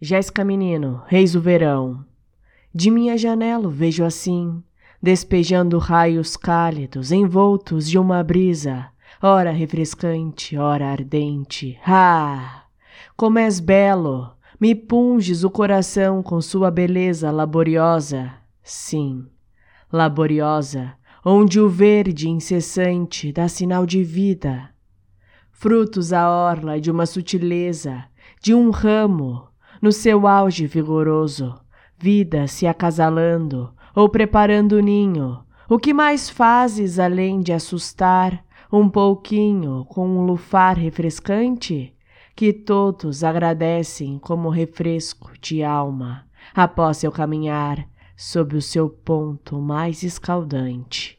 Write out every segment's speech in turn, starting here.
Jéssica Menino, Reis do Verão. De minha janela vejo assim, despejando raios cálidos, envoltos de uma brisa, ora refrescante, ora ardente. Ah! Como és belo! Me punges o coração com sua beleza laboriosa. Sim, laboriosa, onde o verde incessante dá sinal de vida. Frutos a orla de uma sutileza, de um ramo, no seu auge vigoroso, vida se acasalando ou preparando o ninho. O que mais fazes além de assustar um pouquinho com um lufar refrescante? Que todos agradecem como refresco de alma após seu caminhar sob o seu ponto mais escaldante.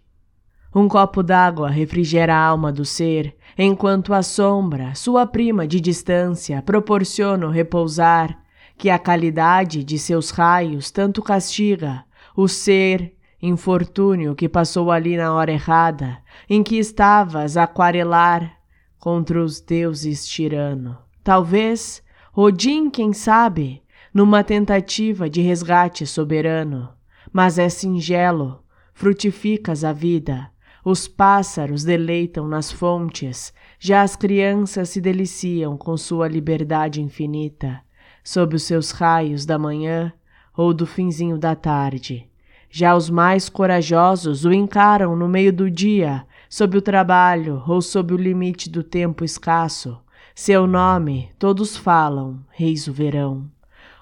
Um copo d'água refrigera a alma do ser, enquanto a sombra, sua prima de distância, proporciona o repousar que a qualidade de seus raios tanto castiga o ser infortúnio que passou ali na hora errada, em que estavas a aquarelar contra os deuses tirano. Talvez Odin, quem sabe, numa tentativa de resgate soberano, mas é singelo, frutificas a vida, os pássaros deleitam nas fontes, já as crianças se deliciam com sua liberdade infinita sob os seus raios da manhã ou do finzinho da tarde. Já os mais corajosos o encaram no meio do dia, sob o trabalho ou sob o limite do tempo escasso. Seu nome todos falam, Reis do Verão,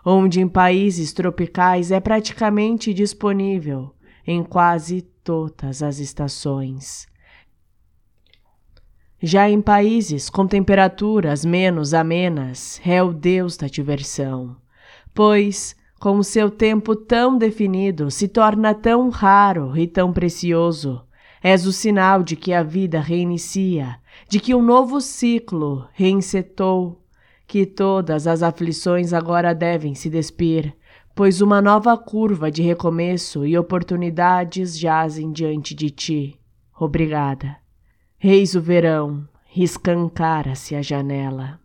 onde em países tropicais é praticamente disponível em quase todas as estações. Já em países com temperaturas menos amenas, é o Deus da diversão, pois, com o seu tempo tão definido, se torna tão raro e tão precioso. És o sinal de que a vida reinicia, de que um novo ciclo reencetou, que todas as aflições agora devem se despir, pois uma nova curva de recomeço e oportunidades jazem diante de ti. Obrigada. Reis o verão, escancara-se a janela.